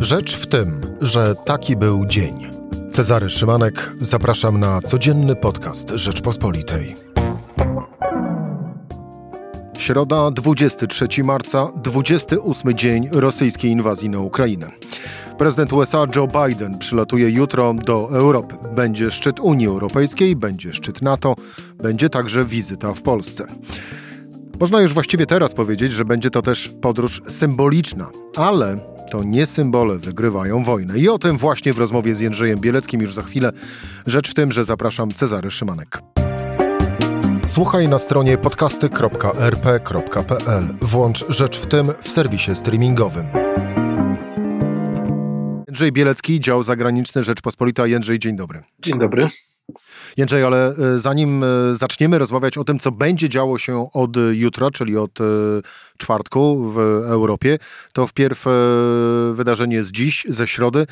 Rzecz w tym, że taki był dzień. Cezary Szymanek, zapraszam na codzienny podcast Rzeczpospolitej. Środa, 23 marca, 28 dzień rosyjskiej inwazji na Ukrainę. Prezydent USA Joe Biden przylatuje jutro do Europy. Będzie szczyt Unii Europejskiej, będzie szczyt NATO, będzie także wizyta w Polsce. Można już właściwie teraz powiedzieć, że będzie to też podróż symboliczna, ale to nie symbole wygrywają wojnę. I o tym właśnie w rozmowie z Jędrzejem Bieleckim już za chwilę. Rzecz w tym, że zapraszam Cezary Szymanek. Słuchaj na stronie podcasty.rp.pl. Włącz Rzecz w tym w serwisie streamingowym. Jędrzej Bielecki, dział zagraniczny Rzeczpospolita. Jędrzej, dzień dobry. Dzień dobry. Jędrzej, ale e, zanim e, zaczniemy rozmawiać o tym, co będzie działo się od jutra, czyli od e, czwartku w Europie, to wpierw wydarzenie z dziś, ze środy.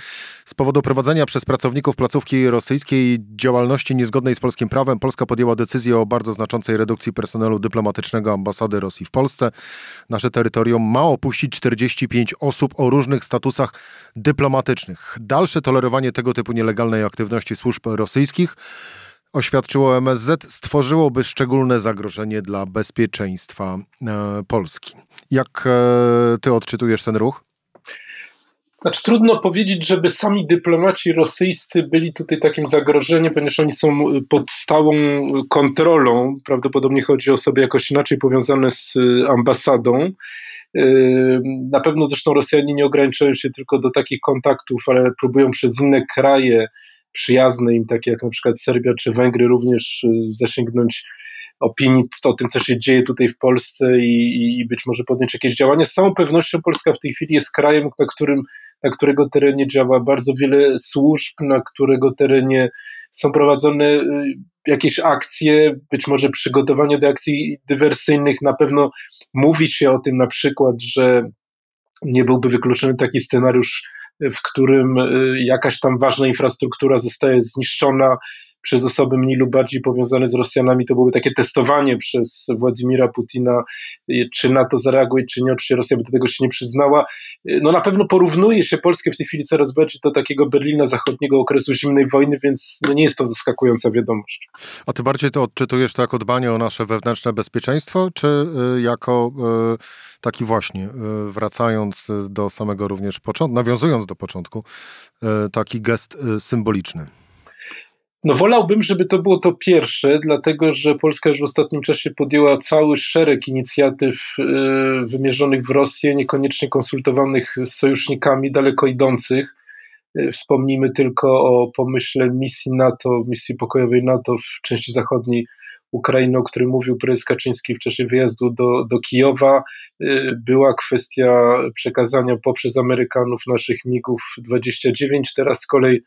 Z powodu prowadzenia przez pracowników placówki rosyjskiej działalności niezgodnej z polskim prawem, Polska podjęła decyzję o bardzo znaczącej redukcji personelu dyplomatycznego ambasady Rosji w Polsce. Nasze terytorium ma opuścić 45 osób o różnych statusach dyplomatycznych. Dalsze tolerowanie tego typu nielegalnej aktywności służb rosyjskich oświadczyło MSZ, stworzyłoby szczególne zagrożenie dla bezpieczeństwa e, Polski. Jak e, ty odczytujesz ten ruch? Znaczy, trudno powiedzieć, żeby sami dyplomaci rosyjscy byli tutaj takim zagrożeniem, ponieważ oni są pod stałą kontrolą. Prawdopodobnie chodzi o osoby jakoś inaczej powiązane z ambasadą. Na pewno zresztą Rosjanie nie ograniczają się tylko do takich kontaktów, ale próbują przez inne kraje przyjazne im, takie jak na przykład Serbia czy Węgry, również y, zasięgnąć opinii o tym, co się dzieje tutaj w Polsce i, i być może podjąć jakieś działania. Z całą pewnością Polska w tej chwili jest krajem, na, którym, na którego terenie działa bardzo wiele służb, na którego terenie są prowadzone y, jakieś akcje, być może przygotowanie do akcji dywersyjnych. Na pewno mówi się o tym na przykład, że nie byłby wykluczony taki scenariusz w którym y, jakaś tam ważna infrastruktura zostaje zniszczona przez osoby mniej lub bardziej powiązane z Rosjanami. To byłoby takie testowanie przez Władimira Putina, y, czy na to zareaguje, czy nie. Oczywiście Rosja by do tego się nie przyznała. Y, no na pewno porównuje się Polskę w tej chwili coraz bardziej do takiego Berlina zachodniego okresu zimnej wojny, więc no nie jest to zaskakująca wiadomość. A ty bardziej to odczytujesz to jako dbanie o nasze wewnętrzne bezpieczeństwo, czy jako taki właśnie, wracając do samego również początku, nawiązując do początku, taki gest symboliczny. No wolałbym, żeby to było to pierwsze, dlatego że Polska już w ostatnim czasie podjęła cały szereg inicjatyw wymierzonych w Rosję, niekoniecznie konsultowanych z sojusznikami daleko idących. Wspomnijmy tylko o pomyśle misji NATO, misji pokojowej NATO w części zachodniej Ukrainy, o którym mówił prezes Kaczyński w czasie wyjazdu do, do Kijowa, y, była kwestia przekazania poprzez Amerykanów naszych MIGów 29. Teraz z kolei y,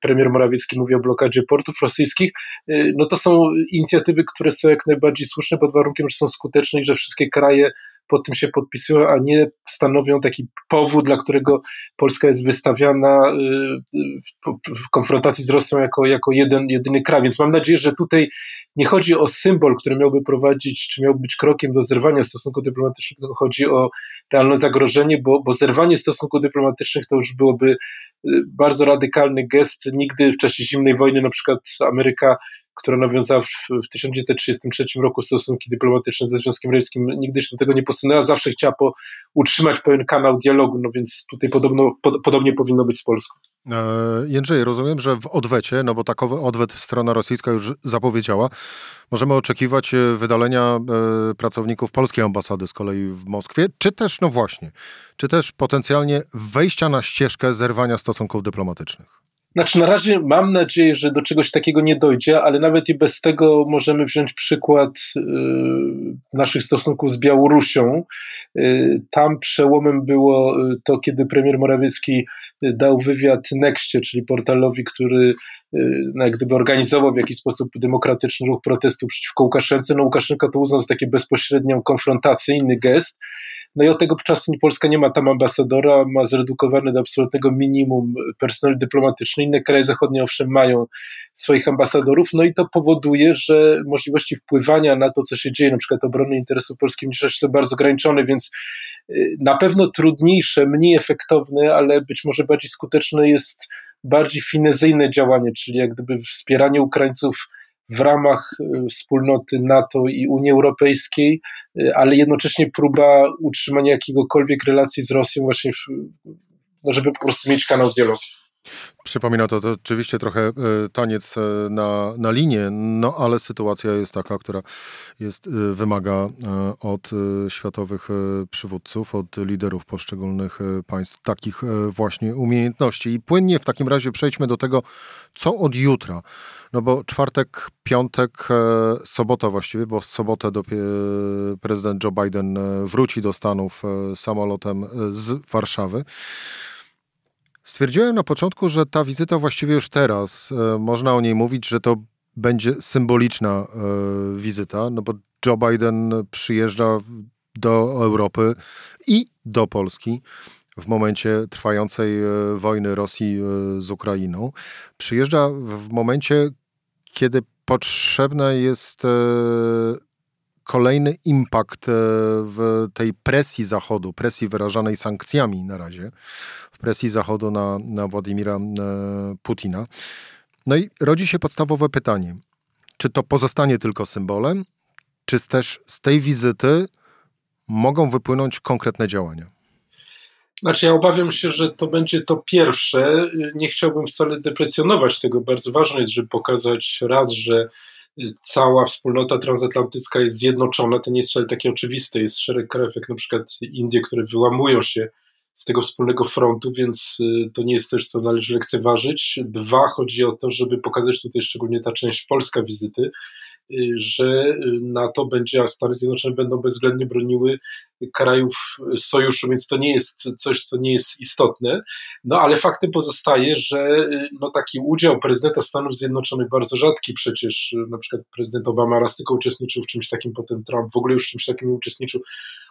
premier Morawiecki mówi o blokadzie portów rosyjskich. Y, no to są inicjatywy, które są jak najbardziej słuszne pod warunkiem, że są skuteczne i że wszystkie kraje pod tym się podpisują, a nie stanowią taki powód, dla którego Polska jest wystawiana y, w konfrontacji z Rosją jako, jako jeden, jedyny kraj. Więc mam nadzieję, że tutaj nie chodzi o symbol, który miałby prowadzić, czy miałby być krokiem do zerwania stosunków dyplomatycznych, tylko chodzi o realne zagrożenie, bo, bo zerwanie stosunków dyplomatycznych to już byłoby y, bardzo radykalny gest. Nigdy w czasie zimnej wojny na przykład Ameryka która nawiązała w, w 1933 roku stosunki dyplomatyczne ze Związkiem Radzieckim, nigdy się do tego nie posunęła, zawsze chciała po, utrzymać pewien kanał dialogu, no więc tutaj podobno, po, podobnie powinno być z Polską. E, Jędrzej, rozumiem, że w odwecie, no bo takowy odwet strona rosyjska już zapowiedziała, możemy oczekiwać e, wydalenia e, pracowników polskiej ambasady z kolei w Moskwie, czy też, no właśnie, czy też potencjalnie wejścia na ścieżkę zerwania stosunków dyplomatycznych? Znaczy, na razie mam nadzieję, że do czegoś takiego nie dojdzie, ale nawet i bez tego możemy wziąć przykład y, naszych stosunków z Białorusią. Y, tam przełomem było y, to, kiedy premier Morawiecki dał wywiad Nexcie, czyli portalowi, który no, jak gdyby organizował w jakiś sposób demokratyczny ruch protestu przeciwko Łukaszence. No Łukaszenka to uznał za taki bezpośrednią konfrontacyjny gest. No i od tego czasu Polska nie ma tam ambasadora, ma zredukowany do absolutnego minimum personel dyplomatyczny inne kraje zachodnie owszem mają swoich ambasadorów, no i to powoduje, że możliwości wpływania na to, co się dzieje, na przykład obrony interesów polskiej mniejszości są bardzo ograniczone, więc y, na pewno trudniejsze, mniej efektowne, ale być może bardziej skuteczne jest bardziej finezyjne działanie, czyli jak gdyby wspieranie Ukraińców w ramach y, wspólnoty NATO i Unii Europejskiej, y, ale jednocześnie próba utrzymania jakiegokolwiek relacji z Rosją, właśnie, w, no żeby po prostu mieć kanał dialogu. Przypomina to, to oczywiście trochę e, taniec e, na, na linię, no ale sytuacja jest taka, która jest, e, wymaga od światowych przywódców, od liderów poszczególnych państw takich właśnie umiejętności. I płynnie w takim razie przejdźmy do tego, co od jutra. No bo czwartek, piątek, sobota właściwie, bo w sobotę prezydent Joe Biden wróci do Stanów samolotem z Warszawy. Stwierdziłem na początku, że ta wizyta właściwie już teraz, e, można o niej mówić, że to będzie symboliczna e, wizyta, no bo Joe Biden przyjeżdża do Europy i do Polski w momencie trwającej e, wojny Rosji z Ukrainą. Przyjeżdża w momencie, kiedy potrzebne jest kolejny impact w tej presji Zachodu, presji wyrażanej sankcjami na razie, w presji Zachodu na, na Władimira e, Putina. No i rodzi się podstawowe pytanie, czy to pozostanie tylko symbolem, czy też z tej wizyty mogą wypłynąć konkretne działania? Znaczy, ja obawiam się, że to będzie to pierwsze. Nie chciałbym wcale deprecjonować tego. Bardzo ważne jest, żeby pokazać raz, że cała wspólnota transatlantycka jest zjednoczona. To nie jest wcale takie oczywiste. Jest szereg krajów, jak na przykład Indie, które wyłamują się z tego wspólnego frontu, więc y, to nie jest coś, co należy lekceważyć. Dwa, chodzi o to, żeby pokazać tutaj szczególnie ta część polska wizyty, że NATO będzie, a Stany Zjednoczone będą bezwzględnie broniły krajów sojuszu, więc to nie jest coś, co nie jest istotne. No ale faktem pozostaje, że y, no, taki udział prezydenta Stanów Zjednoczonych, bardzo rzadki przecież, na przykład prezydent Obama raz tylko uczestniczył w czymś takim, potem Trump w ogóle już w czymś takim nie uczestniczył,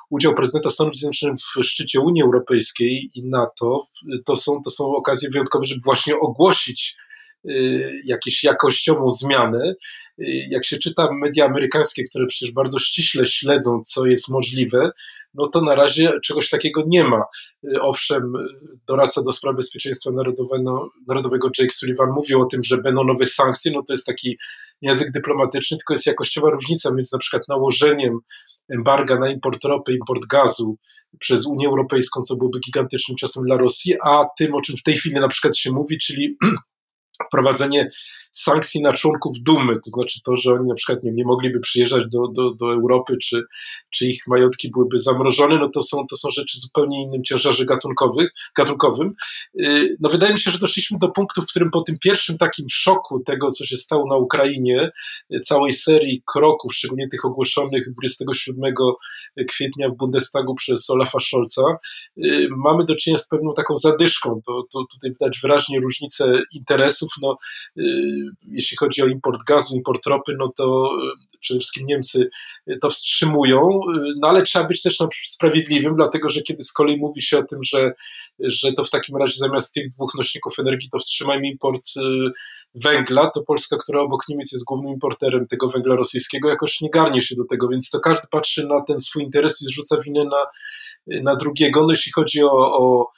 udział prezydenta Stanów Zjednoczonych w szczycie Unii Europejskiej i NATO to są, to są okazje wyjątkowe, żeby właśnie ogłosić y, jakąś jakościową zmianę. Y, jak się czyta media amerykańskie, które przecież bardzo ściśle śledzą, co jest możliwe, no to na razie czegoś takiego nie ma. Y, owszem, doradca do spraw bezpieczeństwa narodowego, narodowego Jake Sullivan mówił o tym, że będą nowe sankcje, no to jest taki język dyplomatyczny, tylko jest jakościowa różnica między na przykład nałożeniem embarga na import ropy, import gazu przez Unię Europejską, co byłoby gigantycznym czasem dla Rosji, a tym, o czym w tej chwili na przykład się mówi, czyli wprowadzenie sankcji na członków Dumy, to znaczy to, że oni na przykład nie, nie mogliby przyjeżdżać do, do, do Europy, czy, czy ich majątki byłyby zamrożone, no to są, to są rzeczy zupełnie innym ciężarze gatunkowych, gatunkowym. Y, no wydaje mi się, że doszliśmy do punktu, w którym po tym pierwszym takim szoku tego, co się stało na Ukrainie, y, całej serii kroków, szczególnie tych ogłoszonych 27 kwietnia w Bundestagu przez Olafa Scholza, y, mamy do czynienia z pewną taką zadyszką. To, to tutaj widać wyraźnie różnicę interesów. No, jeśli chodzi o import gazu, import ropy, no to e, przede wszystkim Niemcy e, to wstrzymują, no ale trzeba być też sprawiedliwym, dlatego że kiedy z kolei mówi się o tym, że, że to w takim razie zamiast tych dwóch nośników energii to wstrzymajmy import węgla, to Polska, która obok Niemiec jest głównym importerem tego węgla rosyjskiego, jakoś nie garnie się do tego, więc to każdy patrzy na ten swój interes i zrzuca winę na, na drugiego. No jeśli chodzi o, o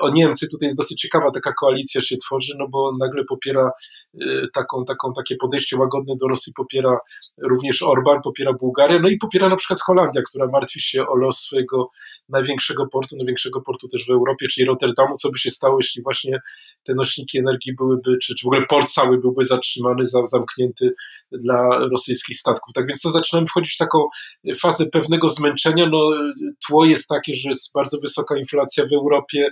o Niemcy, tutaj jest dosyć ciekawa taka koalicja się tworzy, no bo nagle popiera y, taką, taką, takie podejście łagodne do Rosji, popiera również Orban, popiera Bułgaria, no i popiera na przykład Holandia, która martwi się o los swojego największego portu, największego portu też w Europie, czyli Rotterdamu, co by się stało, jeśli właśnie te nośniki energii byłyby, czy, czy w ogóle port cały byłby zatrzymany, zamknięty dla rosyjskich statków. Tak więc to zaczynamy wchodzić w taką fazę pewnego zmęczenia, no tło jest takie, że jest bardzo wysoka inflacja w Europie,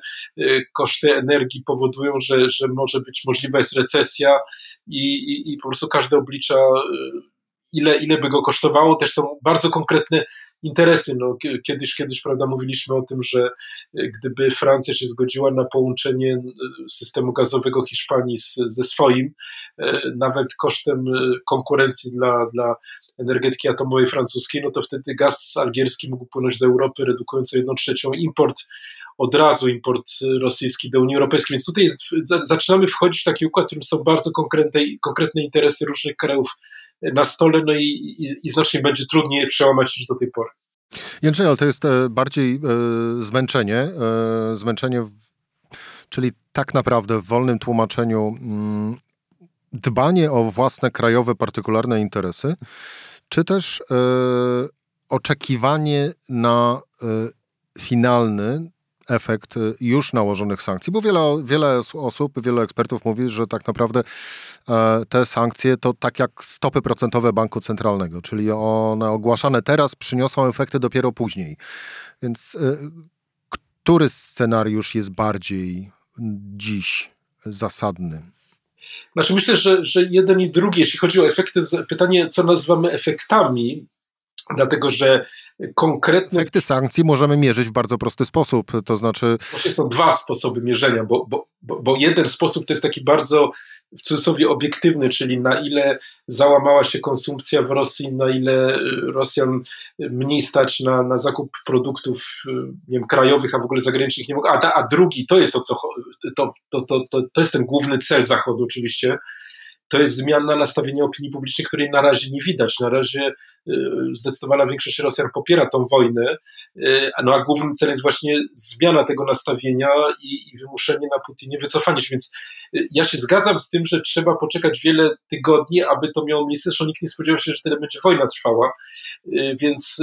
koszty energii powodują, że, że może być możliwa jest recesja i, i, i po prostu każdy oblicza y, ile, ile by go kosztowało. Też są bardzo konkretne interesy. No, kiedyś, kiedyś prawda, mówiliśmy o tym, że gdyby Francja się zgodziła na połączenie systemu gazowego Hiszpanii z, ze swoim, nawet kosztem konkurencji dla, dla energetyki atomowej francuskiej, no to wtedy gaz algierski mógł płynąć do Europy, redukując o jedną trzecią import, od razu import rosyjski do Unii Europejskiej. Więc tutaj jest, zaczynamy wchodzić w taki układ, w którym są bardzo konkretne, konkretne interesy różnych krajów na stole, no i, i, i znacznie będzie trudniej je przełamać niż do tej pory. Jędrzej, ale to jest e, bardziej e, zmęczenie, e, zmęczenie, czyli tak naprawdę w wolnym tłumaczeniu mm, dbanie o własne krajowe, partykularne interesy, czy też e, oczekiwanie na e, finalny efekt już nałożonych sankcji, bo wiele, wiele osób, wiele ekspertów mówi, że tak naprawdę e, te sankcje to tak jak stopy procentowe banku centralnego, czyli one ogłaszane teraz przyniosą efekty dopiero później. Więc e, który scenariusz jest bardziej dziś zasadny? Znaczy myślę, że, że jeden i drugi, jeśli chodzi o efekty, pytanie, co nazywamy efektami, dlatego że konkretne... Efekty sankcji możemy mierzyć w bardzo prosty sposób, to znaczy... Właśnie są dwa sposoby mierzenia, bo, bo, bo, jeden sposób to jest taki bardzo w cudzysłowie obiektywny, czyli na ile załamała się konsumpcja w Rosji, na ile y, Rosjan mniej stać na, na zakup produktów y, nie wiem, krajowych, a w ogóle zagranicznych nie mogą. A, a drugi, to jest o co to, to, to, to, to jest ten główny cel Zachodu oczywiście, to jest zmiana nastawienia opinii publicznej, której na razie nie widać. Na razie y, zdecydowana większość Rosjan popiera tą wojnę, y, no a głównym celem jest właśnie zmiana tego nastawienia i, i wymuszenie na Putinie wycofania się. Więc y, ja się zgadzam z tym, że trzeba poczekać wiele tygodni, aby to miało miejsce. Zresztą nikt nie spodziewał się, że tyle będzie wojna trwała. Więc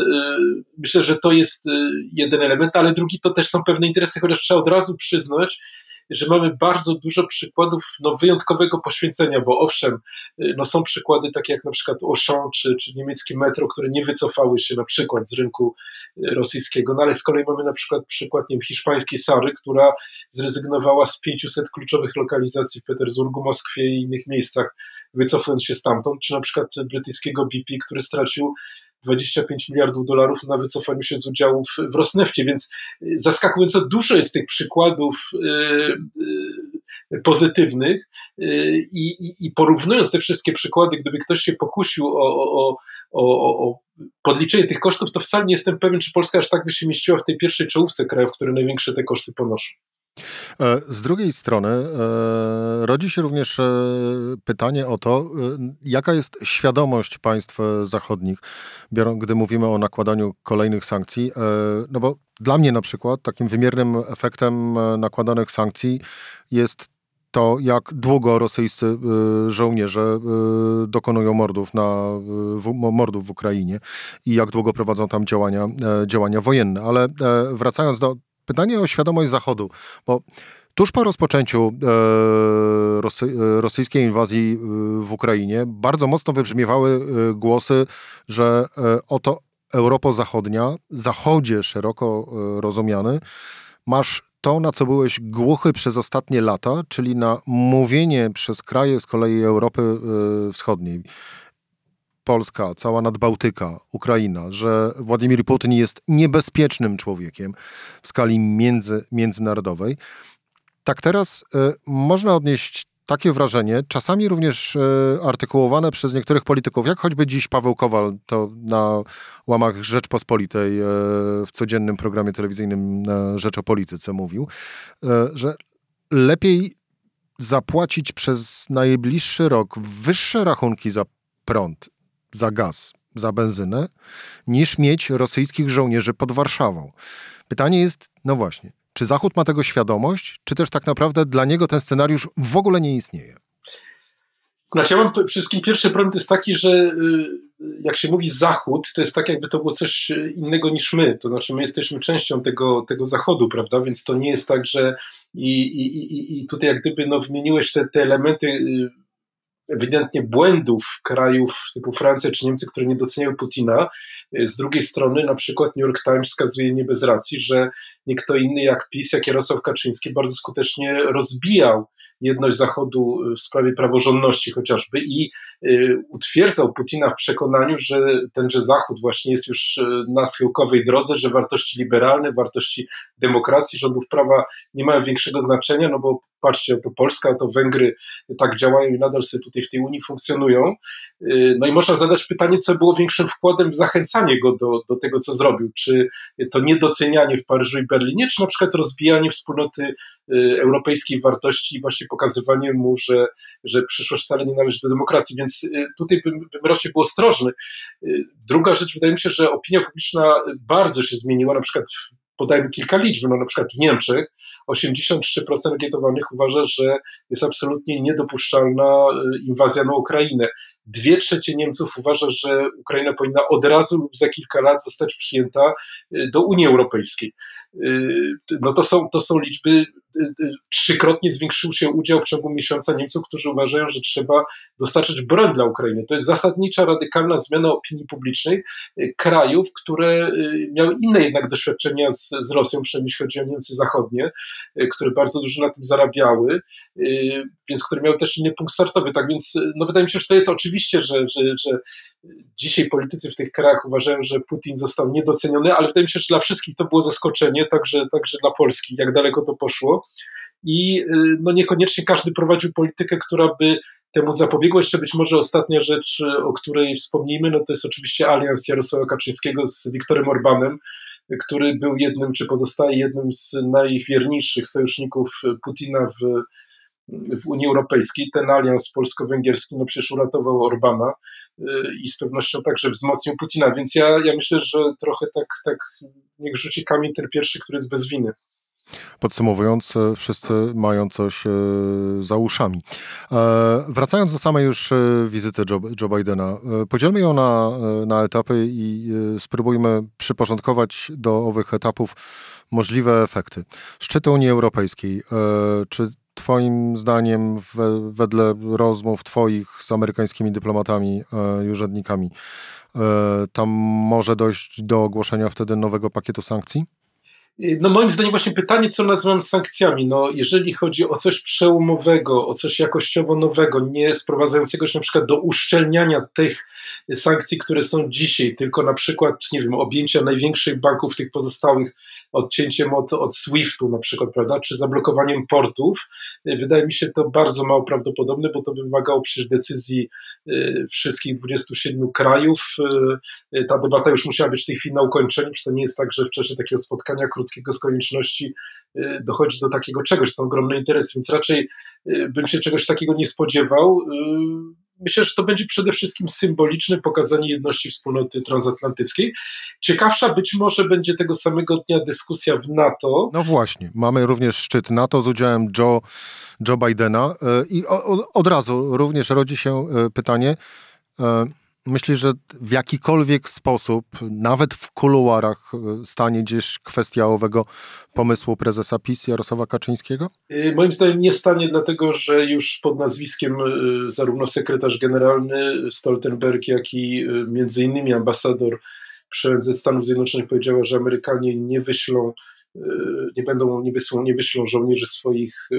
myślę, że to jest jeden element, ale drugi to też są pewne interesy, chociaż trzeba od razu przyznać, że mamy bardzo dużo przykładów no, wyjątkowego poświęcenia, bo owszem, y, no, są przykłady takie jak na przykład Auchan czy, czy niemieckie metro, które nie wycofały się na przykład z rynku y, rosyjskiego, no ale z kolei mamy na przykład przykład nie wiem, hiszpańskiej Sary, która zrezygnowała z 500 kluczowych lokalizacji w Petersburgu, Moskwie i innych miejscach, wycofując się stamtąd, czy na przykład brytyjskiego BP, który stracił 25 miliardów dolarów na wycofaniu się z udziałów w Rosnefcie, więc y, zaskakująco dużo jest tych przykładów y, y, pozytywnych i, i, porównując te wszystkie przykłady, gdyby ktoś się pokusił o, o, o, o podliczenie tych kosztów, to wcale nie jestem pewien, czy Polska aż tak by się mieściła w tej pierwszej czołówce krajów, które największe te koszty ponoszą. E, z drugiej strony e, rodzi się również e, pytanie o to, jaka jest świadomość państw zachodnich, gdy mówimy o nakładaniu kolejnych sankcji. No bo dla mnie na przykład takim wymiernym efektem nakładanych sankcji jest to, jak długo rosyjscy żołnierze dokonują mordów, na, mordów w Ukrainie i jak długo prowadzą tam działania, działania wojenne. Ale wracając do pytanie o świadomość Zachodu, bo tuż po rozpoczęciu e, rosy, e, rosyjskiej inwazji e, w Ukrainie bardzo mocno wybrzmiewały głosy, że oto Europa Zachodnia, Zachodzie szeroko rozumiany, masz to, na co byłeś głuchy przez ostatnie lata, czyli na mówienie przez kraje z kolei Europy Wschodniej. Polska, cała Nadbałtyka, Ukraina, że Władimir Putin jest niebezpiecznym człowiekiem w skali między, międzynarodowej. Tak teraz y, można odnieść takie wrażenie, czasami również y, artykułowane przez niektórych polityków, jak choćby dziś Paweł Kowal, to na łamach Rzeczpospolitej y, w codziennym programie telewizyjnym Rzecz o Polityce mówił, że lepiej zapłacić przez najbliższy rok wyższe rachunki za prąd za gaz, za benzynę, niż mieć rosyjskich żołnierzy pod Warszawą. Pytanie jest, no właśnie, czy Zachód ma tego świadomość, czy też tak naprawdę dla niego ten scenariusz w ogóle nie istnieje? Znaczy, ja mam przede wszystkim pierwszy problem jest taki, że y, jak się mówi Zachód, to jest tak, jakby to było coś innego niż my. To znaczy, my jesteśmy częścią tego, tego Zachodu, prawda? Więc to nie jest tak, że i, i, i, i tutaj jak gdyby no, wymieniłeś te, te elementy y, ewidentnie błędów krajów typu Francja czy Niemcy, które nie doceniały Putina. Z drugiej strony na przykład New York Times wskazuje nie bez racji, że nie kto inny jak PiS, jak Jarosław Kaczyński bardzo skutecznie rozbijał jedność Zachodu w sprawie praworządności chociażby i utwierdzał Putina w przekonaniu, że tenże Zachód właśnie jest już na schyłkowej drodze, że wartości liberalne, wartości demokracji, rządów prawa nie mają większego znaczenia, no bo patrzcie, to Polska, to Węgry tak działają i nadal sobie tutaj w tej Unii funkcjonują. Y, no i można zadać pytanie, co było większym wkładem w zachęcanie go do, do tego, co zrobił. Czy to niedocenianie w Paryżu i Berlinie, czy na przykład rozbijanie wspólnoty y, europejskiej wartości i właśnie pokazywanie mu, że, że przyszłość wcale nie należy do demokracji. Więc y, tutaj bym, bym raczej był ostrożny. Druga rzecz, wydaje mi się, że opinia publiczna bardzo się zmieniła, na przykład podajmy kilka liczb, no na przykład w Niemczech 83% ankietowanych uważa, że jest absolutnie niedopuszczalna y, inwazja na Ukrainę. Dwie trzecie Niemców uważa, że Ukraina powinna od razu lub za kilka lat zostać przyjęta y, do Unii Europejskiej. Y, no to są, to są liczby, trzykrotnie zwiększył się udział w ciągu miesiąca Niemców, którzy uważają, że trzeba dostarczyć broń dla Ukrainy. To jest zasadnicza, radykalna zmiana opinii publicznej krajów, które miały inne jednak doświadczenia z, z Rosją, przynajmniej jeśli chodzi o Niemcy zachodnie, Y, które bardzo dużo na tym zarabiały, y, więc które miały też inny punkt startowy. Tak więc no wydaje mi się, że to jest oczywiście, że, że, że dzisiaj politycy w tych krajach uważają, że Putin został niedoceniony, ale wydaje mi się, że dla wszystkich to było zaskoczenie, także, także dla Polski, jak daleko to poszło. I y, no niekoniecznie każdy prowadził politykę, która by temu zapobiegła. Jeszcze być może ostatnia rzecz, o której wspomnijmy, no to jest oczywiście alians Jarosława Kaczyńskiego z Wiktorem Orbanem, który był jednym, czy pozostaje jednym z najwierniejszych sojuszników Putina w, w Unii Europejskiej. Ten alians polsko-węgierski no przecież uratował Orbana y, i z pewnością także wzmocnił Putina, więc ja, ja myślę, że trochę tak, tak niech rzuci kamień ten pierwszy, który jest bez winy. Podsumowując, e, wszyscy mają coś e, za uszami. E, wracając do samej już wizyty Joe, Joe Bidena, podzielmy ją na, na etapy i spróbujmy przyporządkować do owych etapów możliwe efekty. Szczyt Unii Europejskiej. Czy Twoim zdaniem, wedle rozmów Twoich z amerykańskimi dyplomatami i urzędnikami, tam może dojść do ogłoszenia wtedy nowego pakietu sankcji? No moim zdaniem właśnie pytanie, co nazywam sankcjami. No jeżeli chodzi o coś przełomowego, o coś jakościowo nowego, nie sprowadzającego się na przykład do uszczelniania tych sankcji, które są dzisiaj, tylko na przykład, nie wiem, objęcia największych banków, tych pozostałych, odcięciem od, od SWIFT-u na przykład, prawda, czy zablokowaniem portów, wydaje mi się to bardzo mało prawdopodobne, bo to by wymagało przecież decyzji y, wszystkich 27 krajów. Y, ta debata już musiała być w tej chwili na ukończeniu, czy to nie jest tak, że w czasie takiego spotkania krótkiego z konieczności y, dochodzi do takiego czegoś, są ogromne interesy, więc raczej y, bym się czegoś takiego nie spodziewał. Y, myślę, że to będzie przede wszystkim symboliczne pokazanie jedności wspólnoty transatlantyckiej. Ciekawsza być może będzie tego samego dnia dyskusja w NATO. No właśnie, mamy również szczyt NATO z udziałem Joe, Joe Bidena i od razu również rodzi się pytanie, Myślisz, że w jakikolwiek sposób, nawet w kuluarach, e, stanie gdzieś kwestia owego pomysłu prezesa PiS Jarosława Kaczyńskiego? E, moim zdaniem nie stanie, dlatego że już pod nazwiskiem e, zarówno sekretarz generalny Stoltenberg, jak i między innymi ambasador przy Stanów Zjednoczonych powiedziała, że Amerykanie nie wyślą nie będą, nie wyślą, nie wyślą żołnierzy swoich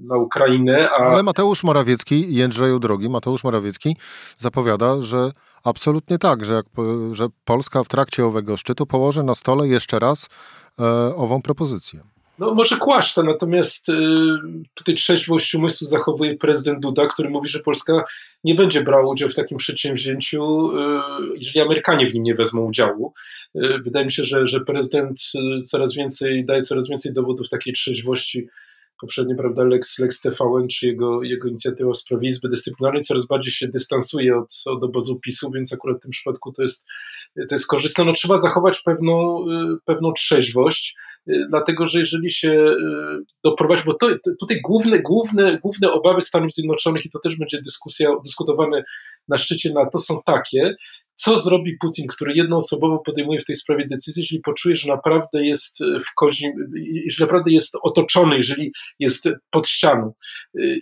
na Ukrainę. A... Ale Mateusz Morawiecki, Jędrzeju drogi, Mateusz Morawiecki zapowiada, że Absolutnie tak, że, jak, że Polska w trakcie owego szczytu położy na stole jeszcze raz e, ową propozycję. No może kłaszta, natomiast y, tutaj trzeźwość umysłu zachowuje prezydent Duda, który mówi, że Polska nie będzie brała udziału w takim przedsięwzięciu, y, jeżeli Amerykanie w nim nie wezmą udziału. Y, wydaje mi się, że, że prezydent y, coraz więcej, daje coraz więcej dowodów takiej trzeźwości poprzednio, prawda, Lex, Lex TVN, czy jego, jego inicjatywa w sprawie Izby Dyscyplinarnej coraz bardziej się dystansuje od, od obozu PiSu, więc akurat w tym przypadku to jest, to jest korzystne. No, trzeba zachować pewną, y, pewną trzeźwość, y, dlatego że jeżeli się y, doprowadzi, bo to, tutaj główne, główne, główne obawy Stanów Zjednoczonych, i to też będzie dyskusja, dyskutowane na szczycie NATO, są takie, co zrobi Putin, który jednoosobowo podejmuje w tej sprawie decyzję, jeżeli poczuje, że naprawdę jest w kozi, jeżeli naprawdę jest otoczony, jeżeli jest pod ścianą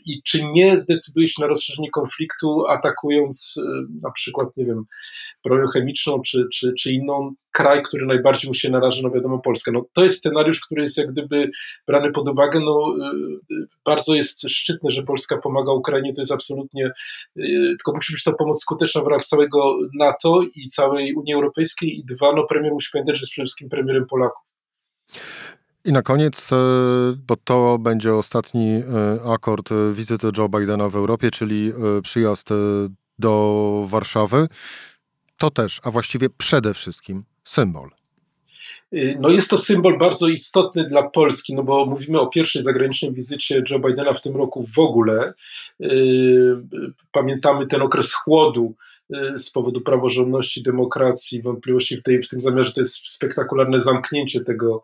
i czy nie zdecyduje się na rozszerzenie konfliktu, atakując na przykład, nie wiem, bronią chemiczną czy, czy, czy inną, kraj, który najbardziej mu się naraży, no wiadomo, Polska. No, to jest scenariusz, który jest jak gdyby brany pod uwagę. No, bardzo jest szczytne, że Polska pomaga Ukrainie, to jest absolutnie, tylko musi być to pomoc skuteczna w ramach całego NATO i całej Unii Europejskiej i dwa, no premier musi pamiętać, że jest przede wszystkim premierem Polaków. I na koniec, e, bo to będzie ostatni e, akord wizyty Joe Bidena w Europie, czyli e, przyjazd do Warszawy. To też, a właściwie przede wszystkim symbol. No jest to symbol bardzo istotny dla Polski, no bo mówimy o pierwszej zagranicznej wizycie Joe Bidena w tym roku w ogóle. Pamiętamy ten okres chłodu z powodu praworządności, demokracji, wątpliwości w, tej, w tym zamiarze. To jest spektakularne zamknięcie tego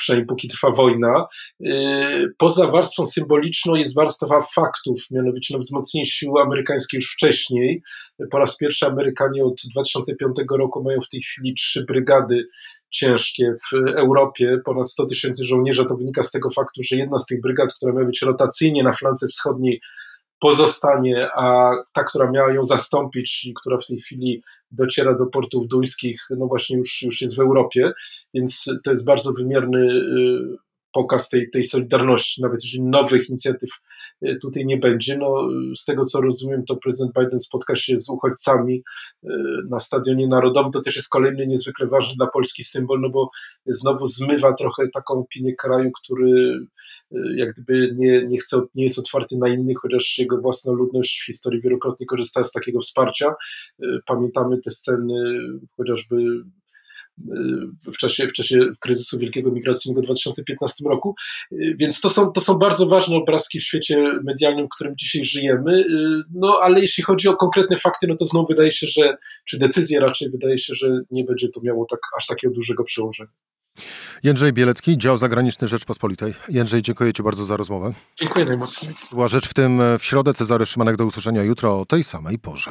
przynajmniej póki trwa wojna. Y, poza warstwą symboliczną jest warstwa faktów, mianowicie no, wzmocnienie sił amerykańskich już wcześniej. Po raz pierwszy Amerykanie od 2005 roku mają w tej chwili trzy brygady ciężkie w Europie, ponad 100 tysięcy żołnierzy. To wynika z tego faktu, że jedna z tych brygad, która miała być rotacyjnie na flance wschodniej, pozostanie, a ta, która miała ją zastąpić i która w tej chwili dociera do portów duńskich, no właśnie już, już jest w Europie, więc to jest bardzo wymierny y, pokaz tej, tej solidarności, nawet jeżeli nowych inicjatyw e, tutaj nie będzie. No, z tego co rozumiem, to prezydent Biden spotka się z uchodźcami e, na Stadionie Narodowym. To też jest kolejny niezwykle ważny dla Polski symbol, no bo znowu zmywa trochę taką opinię kraju, który e, jak gdyby nie, nie, chce, nie jest otwarty na innych, chociaż jego własna ludność w historii wielokrotnie korzystała z takiego wsparcia. Pamiętamy te sceny chociażby w czasie, w czasie kryzysu wielkiego migracyjnego w 2015 roku. Więc to są, to są bardzo ważne obrazki w świecie medialnym, w którym dzisiaj żyjemy. No ale jeśli chodzi o konkretne fakty, no to znowu wydaje się, że, czy decyzje raczej wydaje się, że nie będzie to miało tak, aż takiego dużego przełożenia. Jędrzej Bielecki, dział zagraniczny Rzeczpospolitej. Jędrzej, dziękuję Ci bardzo za rozmowę. Dziękuję najmocniej. Była rzecz w tym w środę. Cezary Szymanek do usłyszenia jutro o tej samej porze.